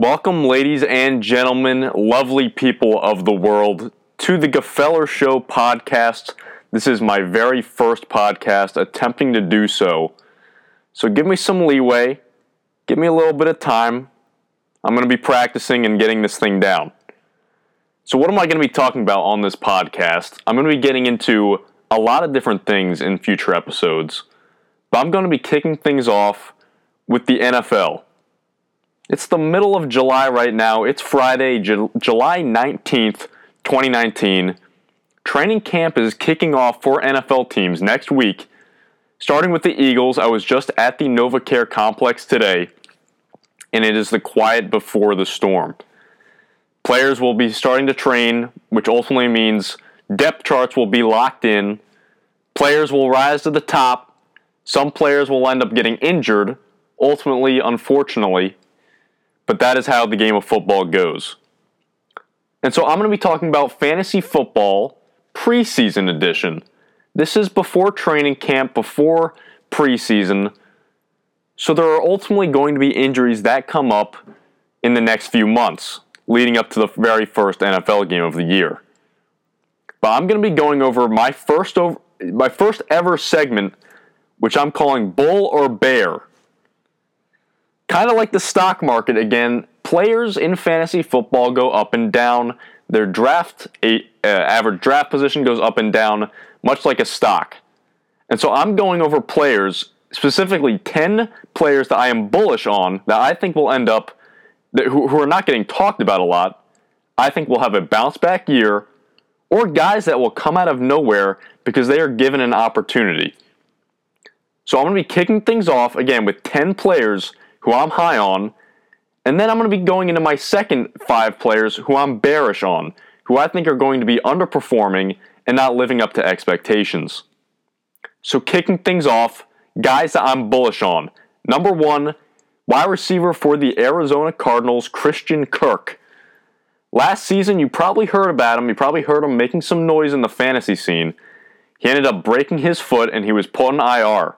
Welcome, ladies and gentlemen, lovely people of the world, to the Gfeller Show podcast. This is my very first podcast attempting to do so. So give me some leeway, give me a little bit of time. I'm going to be practicing and getting this thing down. So, what am I going to be talking about on this podcast? I'm going to be getting into a lot of different things in future episodes, but I'm going to be kicking things off with the NFL. It's the middle of July right now. It's Friday, Ju- July 19th, 2019. Training camp is kicking off for NFL teams next week. Starting with the Eagles, I was just at the NovaCare complex today, and it is the quiet before the storm. Players will be starting to train, which ultimately means depth charts will be locked in. Players will rise to the top. Some players will end up getting injured, ultimately, unfortunately. But that is how the game of football goes. And so I'm going to be talking about fantasy football preseason edition. This is before training camp, before preseason. So there are ultimately going to be injuries that come up in the next few months leading up to the very first NFL game of the year. But I'm going to be going over my first over, my first ever segment, which I'm calling Bull or Bear. Kind of like the stock market again, players in fantasy football go up and down. Their draft a, uh, average draft position goes up and down, much like a stock. And so I'm going over players, specifically 10 players that I am bullish on that I think will end up who, who are not getting talked about a lot, I think will have a bounce back year, or guys that will come out of nowhere because they are given an opportunity. So I'm going to be kicking things off again with 10 players who I'm high on, and then I'm going to be going into my second five players who I'm bearish on, who I think are going to be underperforming and not living up to expectations. So kicking things off, guys that I'm bullish on. Number one, Wide receiver for the Arizona Cardinals, Christian Kirk. Last season, you probably heard about him. You probably heard him making some noise in the fantasy scene. He ended up breaking his foot and he was put on IR.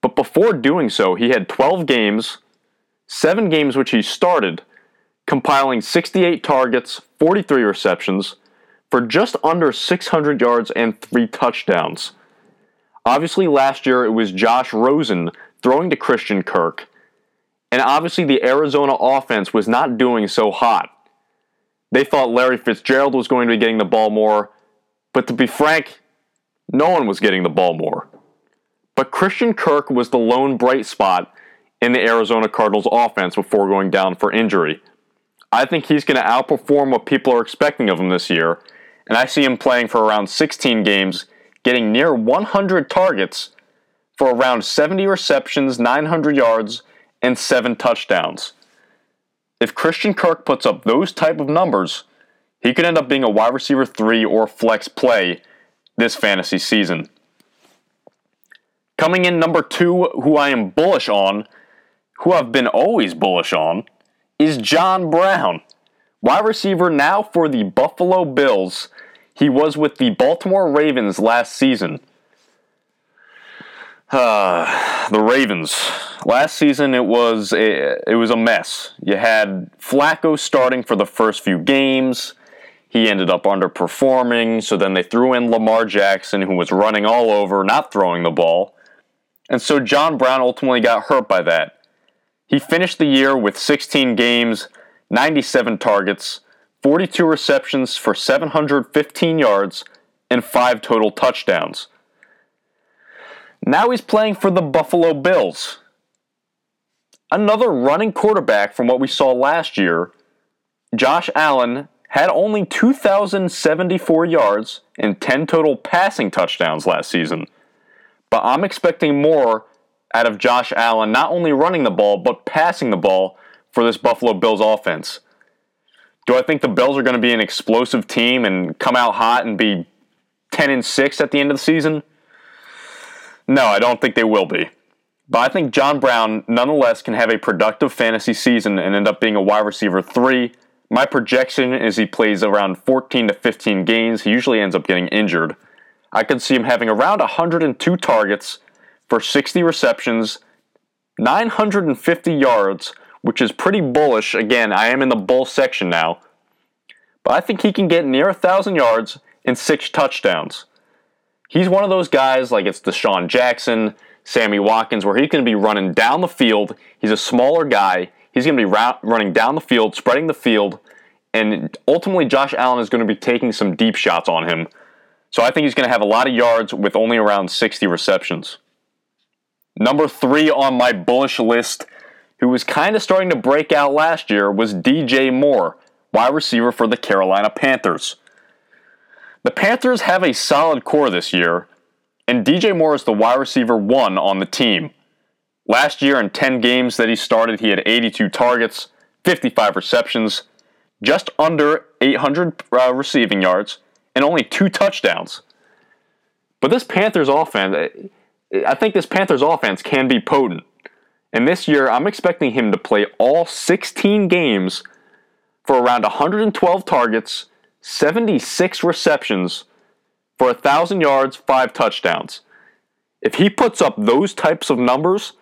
But before doing so, he had 12 games, 7 games which he started, compiling 68 targets, 43 receptions, for just under 600 yards and 3 touchdowns. Obviously, last year it was Josh Rosen throwing to Christian Kirk and obviously, the Arizona offense was not doing so hot. They thought Larry Fitzgerald was going to be getting the ball more, but to be frank, no one was getting the ball more. But Christian Kirk was the lone bright spot in the Arizona Cardinals offense before going down for injury. I think he's going to outperform what people are expecting of him this year, and I see him playing for around 16 games, getting near 100 targets for around 70 receptions, 900 yards, and seven touchdowns. If Christian Kirk puts up those type of numbers, he could end up being a wide receiver 3 or flex play this fantasy season. Coming in number 2 who I am bullish on, who I've been always bullish on, is John Brown. Wide receiver now for the Buffalo Bills. He was with the Baltimore Ravens last season. Uh, the Ravens. Last season it was a, it was a mess. You had Flacco starting for the first few games. He ended up underperforming, so then they threw in Lamar Jackson who was running all over, not throwing the ball. And so John Brown ultimately got hurt by that. He finished the year with 16 games, 97 targets, 42 receptions for 715 yards, and 5 total touchdowns. Now he's playing for the Buffalo Bills. Another running quarterback from what we saw last year, Josh Allen had only 2,074 yards and 10 total passing touchdowns last season. But I'm expecting more out of Josh Allen, not only running the ball, but passing the ball for this Buffalo Bills offense. Do I think the Bills are going to be an explosive team and come out hot and be 10 and 6 at the end of the season? No, I don't think they will be. But I think John Brown, nonetheless, can have a productive fantasy season and end up being a wide receiver three. My projection is he plays around 14 to 15 games. He usually ends up getting injured. I could see him having around 102 targets for 60 receptions, 950 yards, which is pretty bullish. Again, I am in the bull section now. But I think he can get near a 1,000 yards and six touchdowns. He's one of those guys like it's DeSean Jackson, Sammy Watkins, where he's going to be running down the field. He's a smaller guy. He's going to be ra- running down the field, spreading the field, and ultimately Josh Allen is going to be taking some deep shots on him. So I think he's going to have a lot of yards with only around 60 receptions. Number three on my bullish list, who was kind of starting to break out last year, was DJ Moore, wide receiver for the Carolina Panthers. The Panthers have a solid core this year, and DJ Moore is the wide receiver one on the team. Last year, in 10 games that he started, he had 82 targets, 55 receptions, just under 800 uh, receiving yards, and only two touchdowns. But this Panthers offense, I think this Panthers offense can be potent. And this year, I'm expecting him to play all 16 games for around 112 targets, 76 receptions for 1,000 yards, 5 touchdowns. If he puts up those types of numbers,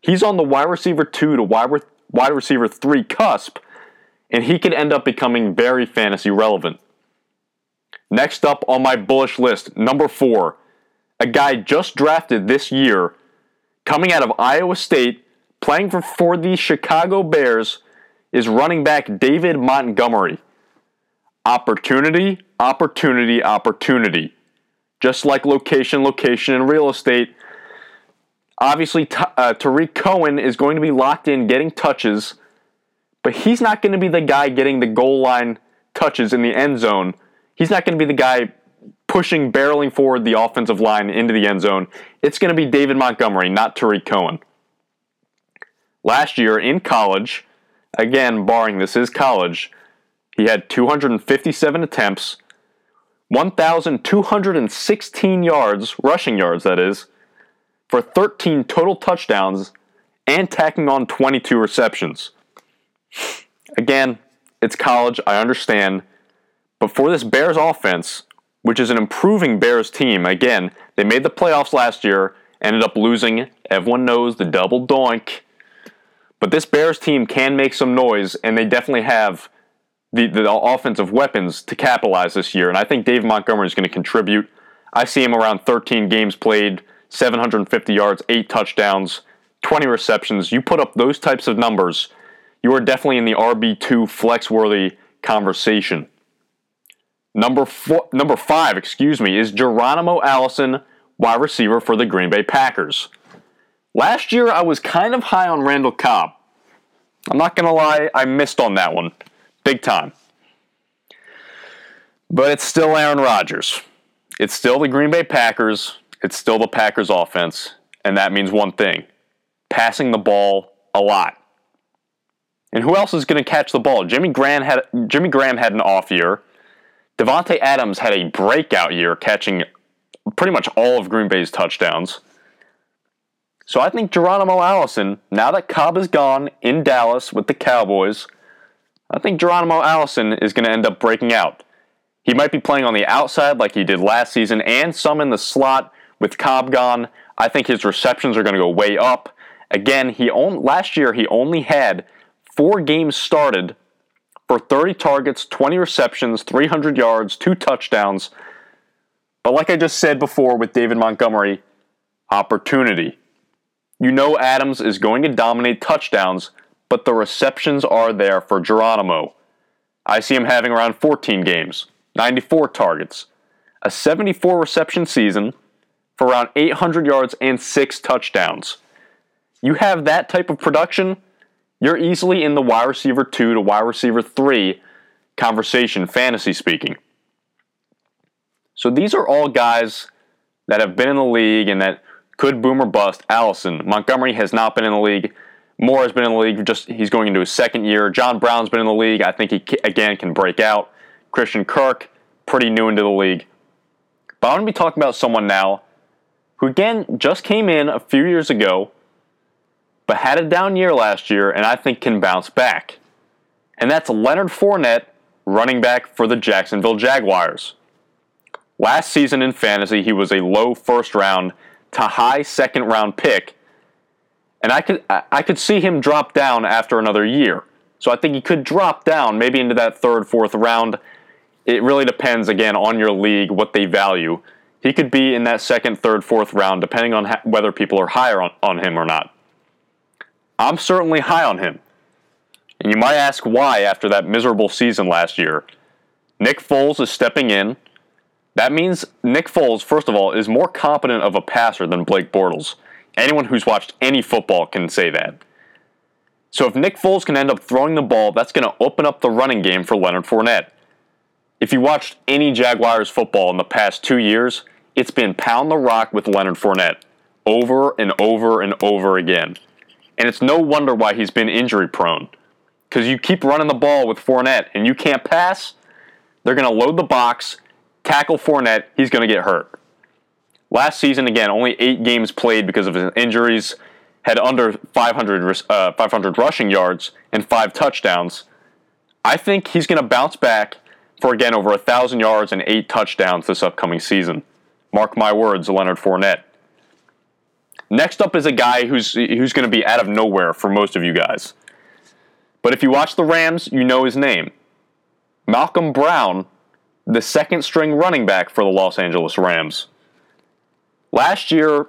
he's on the wide receiver 2 to wide, wide receiver 3 cusp, and he could end up becoming very fantasy relevant. Next up on my bullish list, number 4, a guy just drafted this year, coming out of Iowa State, playing for, for the Chicago Bears, is running back David Montgomery. Opportunity, opportunity, opportunity. Just like location, location, and real estate. Obviously, uh, Tarik Cohen is going to be locked in getting touches, but he's not going to be the guy getting the goal line touches in the end zone. He's not going to be the guy pushing, barreling forward the offensive line into the end zone. It's going to be David Montgomery, not Tarik Cohen. Last year in college, again, barring this is college, he had 257 attempts, 1,216 yards, rushing yards, that is, for 13 total touchdowns and tacking on 22 receptions. Again, it's college, I understand. But for this Bears offense, which is an improving Bears team. Again, they made the playoffs last year, ended up losing. Everyone knows the double doink. But this Bears team can make some noise, and they definitely have the, the offensive weapons to capitalize this year. And I think Dave Montgomery is going to contribute. I see him around 13 games played, 750 yards, 8 touchdowns, 20 receptions. You put up those types of numbers, you are definitely in the RB2 flex worthy conversation. Number four, number five, excuse me, is Geronimo Allison, wide receiver for the Green Bay Packers. Last year, I was kind of high on Randall Cobb. I'm not gonna lie, I missed on that one, big time. But it's still Aaron Rodgers. It's still the Green Bay Packers. It's still the Packers offense, and that means one thing: passing the ball a lot. And who else is going to catch the ball? Jimmy Graham had Jimmy Graham had an off year. Davante Adams had a breakout year, catching pretty much all of Green Bay's touchdowns. So I think Geronimo Allison, now that Cobb is gone in Dallas with the Cowboys, I think Geronimo Allison is going to end up breaking out. He might be playing on the outside like he did last season and some in the slot with Cobb gone. I think his receptions are going to go way up. Again, he only, last year he only had four games started for 30 targets, 20 receptions, 300 yards, two touchdowns. But like I just said before with David Montgomery, opportunity. You know Adams is going to dominate touchdowns, but the receptions are there for Geronimo. I see him having around 14 games, 94 targets, a 74 reception season for around 800 yards and 6 touchdowns. You have that type of production, you're easily in the wide receiver 2 to wide receiver 3 conversation, fantasy speaking. So these are all guys that have been in the league and that could boom or bust. Allison, Montgomery has not been in the league. Moore has been in the league. Just he's going into his second year. John Brown's been in the league. I think he again can break out. Christian Kirk, pretty new into the league. But I want to be talking about someone now who again just came in a few years ago but had a down year last year and I think can bounce back. And that's Leonard Fournette, running back for the Jacksonville Jaguars. Last season in fantasy, he was a low first round to high second round pick. And I could I could see him drop down after another year. So I think he could drop down maybe into that third, fourth round. It really depends again on your league what they value. He could be in that second, third, fourth round depending on ha- whether people are higher on, on him or not. I'm certainly high on him. And you might ask why after that miserable season last year. Nick Foles is stepping in. That means Nick Foles, first of all, is more competent of a passer than Blake Bortles. Anyone who's watched any football can say that. So if Nick Foles can end up throwing the ball, that's going to open up the running game for Leonard Fournette. If you watched any Jaguars football in the past two years, it's been pound the rock with Leonard Fournette over and over and over again. And it's no wonder why he's been injury prone. Because you keep running the ball with Fournette and you can't pass, they're going to load the box, tackle Fournette, he's going to get hurt. Last season, again, only eight games played because of his injuries, had under 500, uh, 500 rushing yards and five touchdowns. I think he's going to bounce back for, again, over 1,000 yards and eight touchdowns this upcoming season. Mark my words, Leonard Fournette. Next up is a guy who's, who's going to be out of nowhere for most of you guys. But if you watch the Rams, you know his name. Malcolm Brown, the second string running back for the Los Angeles Rams. Last year,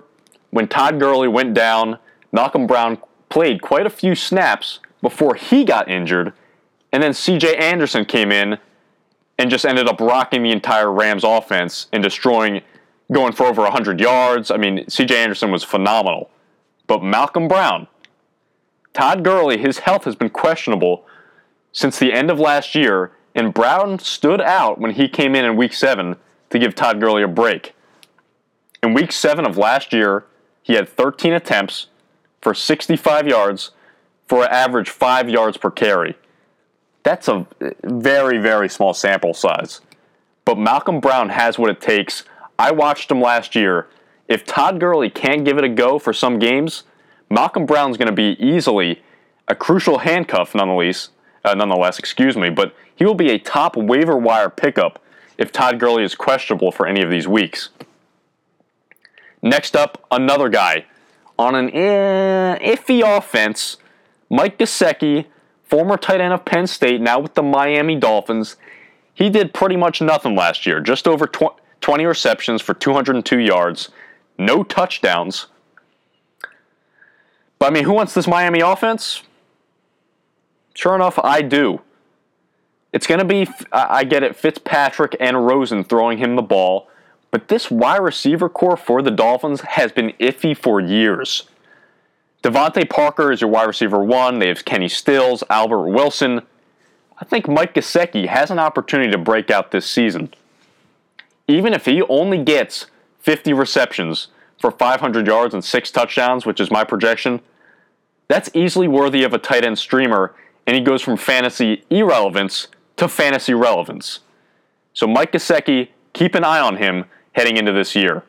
when Todd Gurley went down, Malcolm Brown played quite a few snaps before he got injured, and then CJ Anderson came in and just ended up rocking the entire Rams offense and destroying, going for over 100 yards. I mean, CJ Anderson was phenomenal. But Malcolm Brown, Todd Gurley, his health has been questionable since the end of last year, and Brown stood out when he came in in week seven to give Todd Gurley a break. In week seven of last year, he had 13 attempts for 65 yards for an average five yards per carry. That's a very, very small sample size. But Malcolm Brown has what it takes. I watched him last year. If Todd Gurley can't give it a go for some games, Malcolm Brown's going to be easily a crucial handcuff, nonetheless. Uh, nonetheless, excuse me, but he will be a top waiver wire pickup if Todd Gurley is questionable for any of these weeks. Next up, another guy on an eh, iffy offense, Mike Gesicki, former tight end of Penn State, now with the Miami Dolphins. He did pretty much nothing last year, just over 20 receptions for 202 yards, no touchdowns. But I mean, who wants this Miami offense? Sure enough, I do. It's going to be, I get it, Fitzpatrick and Rosen throwing him the ball, but this wide receiver core for the Dolphins has been iffy for years. DeVante Parker is your wide receiver one. They have Kenny Stills, Albert Wilson. I think Mike Gesicki has an opportunity to break out this season. Even if he only gets 50 receptions for 500 yards and six touchdowns, which is my projection, that's easily worthy of a tight end streamer, and he goes from fantasy irrelevance to fantasy relevance. So Mike Gesicki, keep an eye on him heading into this year.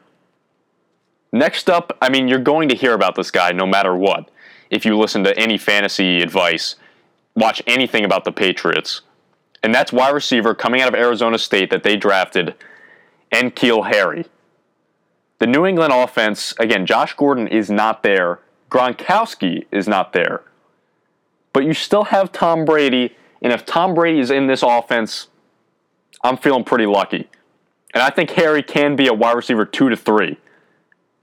Next up, I mean, you're going to hear about this guy no matter what. If you listen to any fantasy advice, watch anything about the Patriots. And that's wide receiver coming out of Arizona State that they drafted, N'Keal Harry. The New England offense, again, Josh Gordon is not there. Gronkowski is not there. But you still have Tom Brady, and if Tom Brady is in this offense, I'm feeling pretty lucky. And I think Harry can be a wide receiver two to three.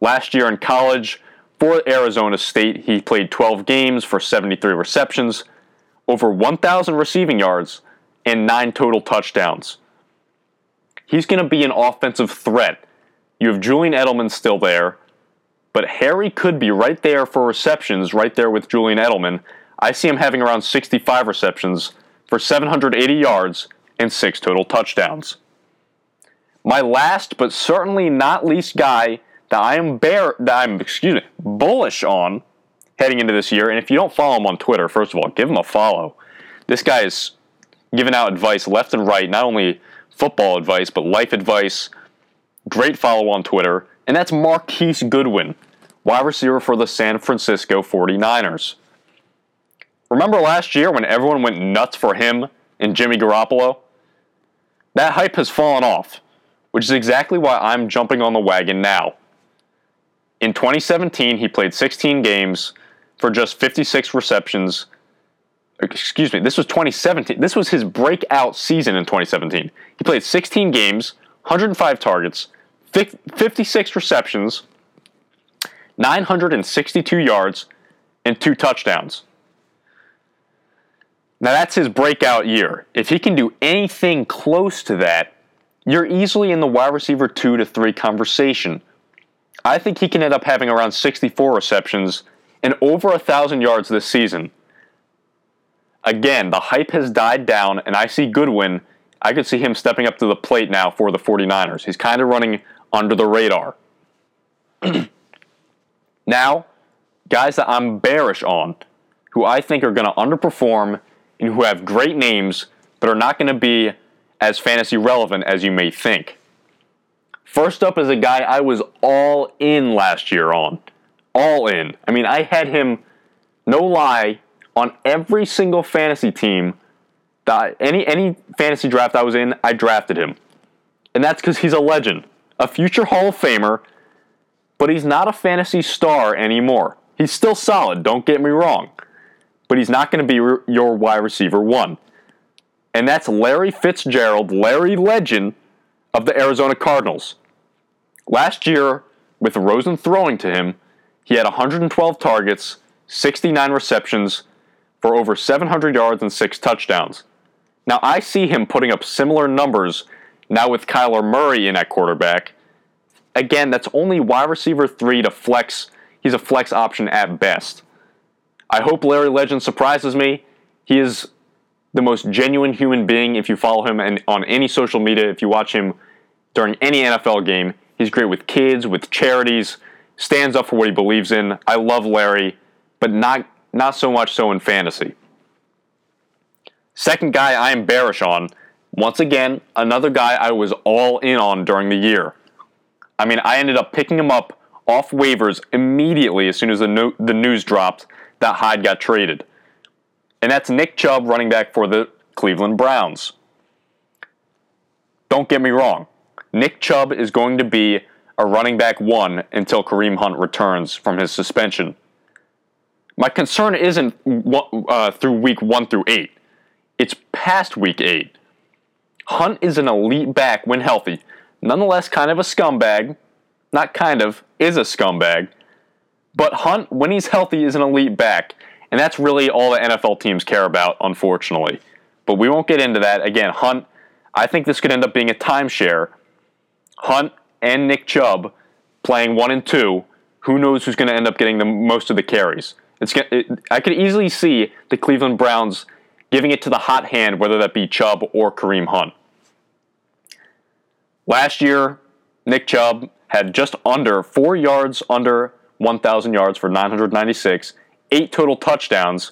Last year in college for Arizona State, he played 12 games for 73 receptions, over 1,000 receiving yards, and nine total touchdowns. He's going to be an offensive threat. You have Julian Edelman still there, but Harry could be right there for receptions, right there with Julian Edelman. I see him having around 65 receptions for 780 yards and six total touchdowns. My last, but certainly not least guy that I am bear that I'm excuse me bullish on heading into this year. And if you don't follow him on Twitter, first of all, give him a follow. This guy is giving out advice left and right, not only football advice but life advice. Great follow on Twitter, and that's Marquise Goodwin, wide receiver for the San Francisco 49ers. Remember last year when everyone went nuts for him and Jimmy Garoppolo? That hype has fallen off which is exactly why I'm jumping on the wagon now. In 2017, he played 16 games for just 56 receptions. Excuse me, this was 2017. This was his breakout season in 2017. He played 16 games, 105 targets, 56 receptions, 962 yards, and two touchdowns. Now that's his breakout year. If he can do anything close to that, you're easily in the wide receiver two to three conversation. I think he can end up having around 64 receptions and over a thousand yards this season. Again, the hype has died down, and I see Goodwin. I could see him stepping up to the plate now for the 49ers. He's kind of running under the radar. now, guys that I'm bearish on, who I think are going to underperform and who have great names but are not going to be as fantasy relevant as you may think. First up is a guy I was all in last year on. All in. I mean, I had him, no lie, on every single fantasy team that any any fantasy draft I was in, I drafted him. And that's because he's a legend, a future Hall of Famer, but he's not a fantasy star anymore. He's still solid, don't get me wrong but he's not going to be re- your wide receiver one. And that's Larry Fitzgerald, Larry Legend of the Arizona Cardinals. Last year, with Rosen throwing to him, he had 112 targets, 69 receptions for over 700 yards and six touchdowns. Now, I see him putting up similar numbers now with Kyler Murray in at quarterback. Again, that's only wide receiver three to flex. He's a flex option at best. I hope Larry Legend surprises me. He is the most genuine human being if you follow him and on any social media, if you watch him during any NFL game. He's great with kids, with charities, stands up for what he believes in. I love Larry, but not not so much so in fantasy. Second guy I am bearish on, once again, another guy I was all in on during the year. I mean, I ended up picking him up off waivers immediately as soon as the, no- the news dropped that Hyde got traded. And that's Nick Chubb, running back for the Cleveland Browns. Don't get me wrong, Nick Chubb is going to be a running back one until Kareem Hunt returns from his suspension. My concern isn't uh, through week one through eight, it's past week eight. Hunt is an elite back when healthy, nonetheless, kind of a scumbag. Not kind of, is a scumbag. But Hunt, when he's healthy, is an elite back. And that's really all the NFL teams care about, unfortunately. But we won't get into that. Again, Hunt, I think this could end up being a timeshare. Hunt and Nick Chubb playing one and two. Who knows who's going to end up getting the most of the carries? It's it, I could easily see the Cleveland Browns giving it to the hot hand, whether that be Chubb or Kareem Hunt. Last year, Nick Chubb had just under four yards under 1,000 yards for 996, eight total touchdowns.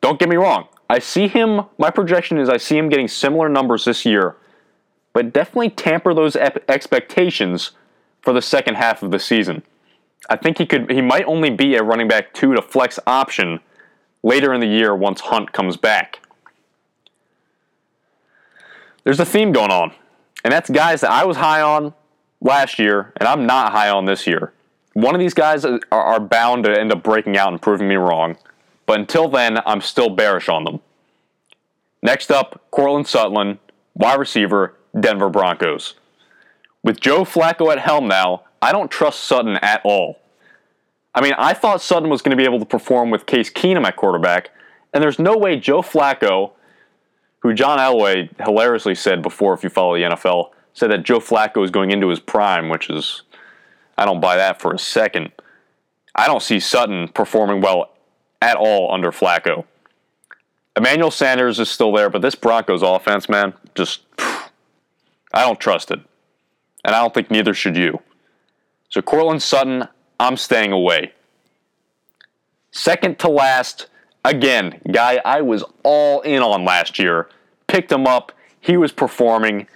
Don't get me wrong. I see him, my projection is I see him getting similar numbers this year, but definitely tamper those expectations for the second half of the season. I think he could he might only be a running back 2 to flex option later in the year once Hunt comes back. There's a theme going on, and that's guys that I was high on last year and I'm not high on this year. One of these guys are, are bound to end up breaking out and proving me wrong, but until then, I'm still bearish on them. Next up, Courtland Sutton, wide receiver, Denver Broncos. With Joe Flacco at helm now, I don't trust Sutton at all. I mean, I thought Sutton was going to be able to perform with Case Keenum at quarterback, and there's no way Joe Flacco, who John Elway hilariously said before, if you follow the NFL, said that Joe Flacco is going into his prime, which is I don't buy that for a second. I don't see Sutton performing well at all under Flacco. Emmanuel Sanders is still there, but this Broncos offense, man, just I don't trust it. And I don't think neither should you. So Courtland Sutton, I'm staying away. Second to last, again, guy I was all in on last year. Picked him up. He was performing.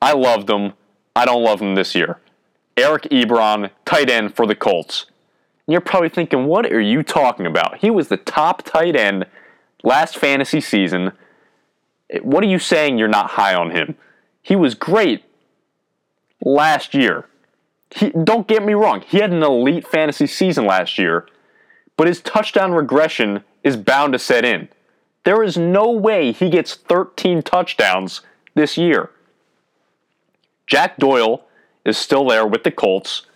I loved him. I don't love him this year. Eric Ebron, tight end for the Colts. And you're probably thinking, what are you talking about? He was the top tight end last fantasy season. What are you saying you're not high on him? He was great last year. He, don't get me wrong, he had an elite fantasy season last year, but his touchdown regression is bound to set in. There is no way he gets 13 touchdowns this year. Jack Doyle is still there with the Colts.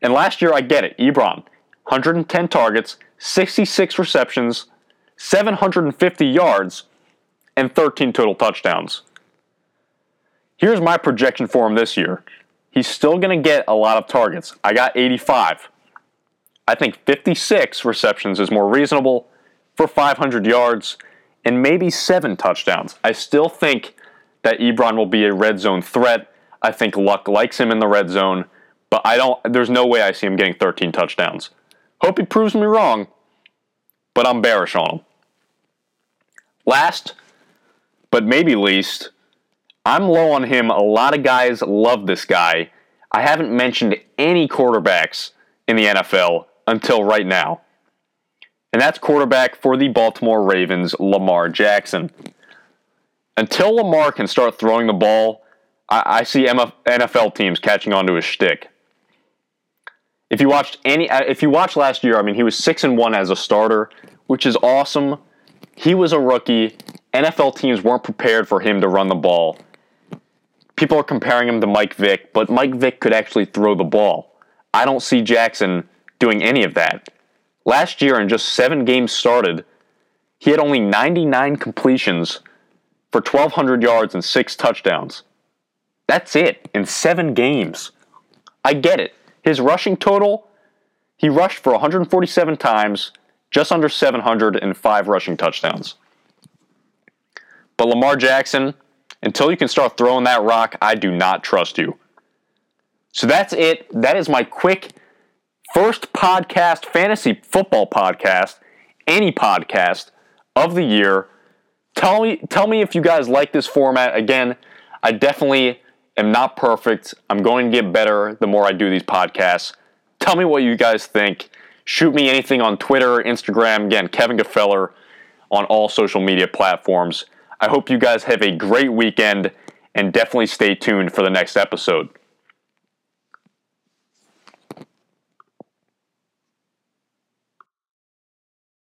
And last year, I get it. Ebron, 110 targets, 66 receptions, 750 yards, and 13 total touchdowns. Here's my projection for him this year. He's still going to get a lot of targets. I got 85. I think 56 receptions is more reasonable for 500 yards and maybe seven touchdowns. I still think that Ebron will be a red zone threat. I think Luck likes him in the red zone, but I don't. There's no way I see him getting 13 touchdowns. Hope he proves me wrong, but I'm bearish on him. Last, but maybe least, I'm low on him. A lot of guys love this guy. I haven't mentioned any quarterbacks in the NFL until right now. And that's quarterback for the Baltimore Ravens, Lamar Jackson. Until Lamar can start throwing the ball, I, I see NFL teams catching on to his shtick. If you watched any, uh, if you watched last year, I mean, he was six and one as a starter, which is awesome. He was a rookie. NFL teams weren't prepared for him to run the ball. People are comparing him to Mike Vick, but Mike Vick could actually throw the ball. I don't see Jackson doing any of that. Last year, in just seven games started, he had only 99 completions for 1,200 yards and six touchdowns. That's it in seven games. I get it. His rushing total, he rushed for 147 times, just under 700, and five rushing touchdowns. But Lamar Jackson, until you can start throwing that rock, I do not trust you. So that's it. That is my quick first podcast, fantasy football podcast, any podcast of the year. Tell me, tell me if you guys like this format. Again, I definitely am not perfect. I'm going to get better the more I do these podcasts. Tell me what you guys think. Shoot me anything on Twitter, Instagram. Again, Kevin Gfeller on all social media platforms. I hope you guys have a great weekend and definitely stay tuned for the next episode.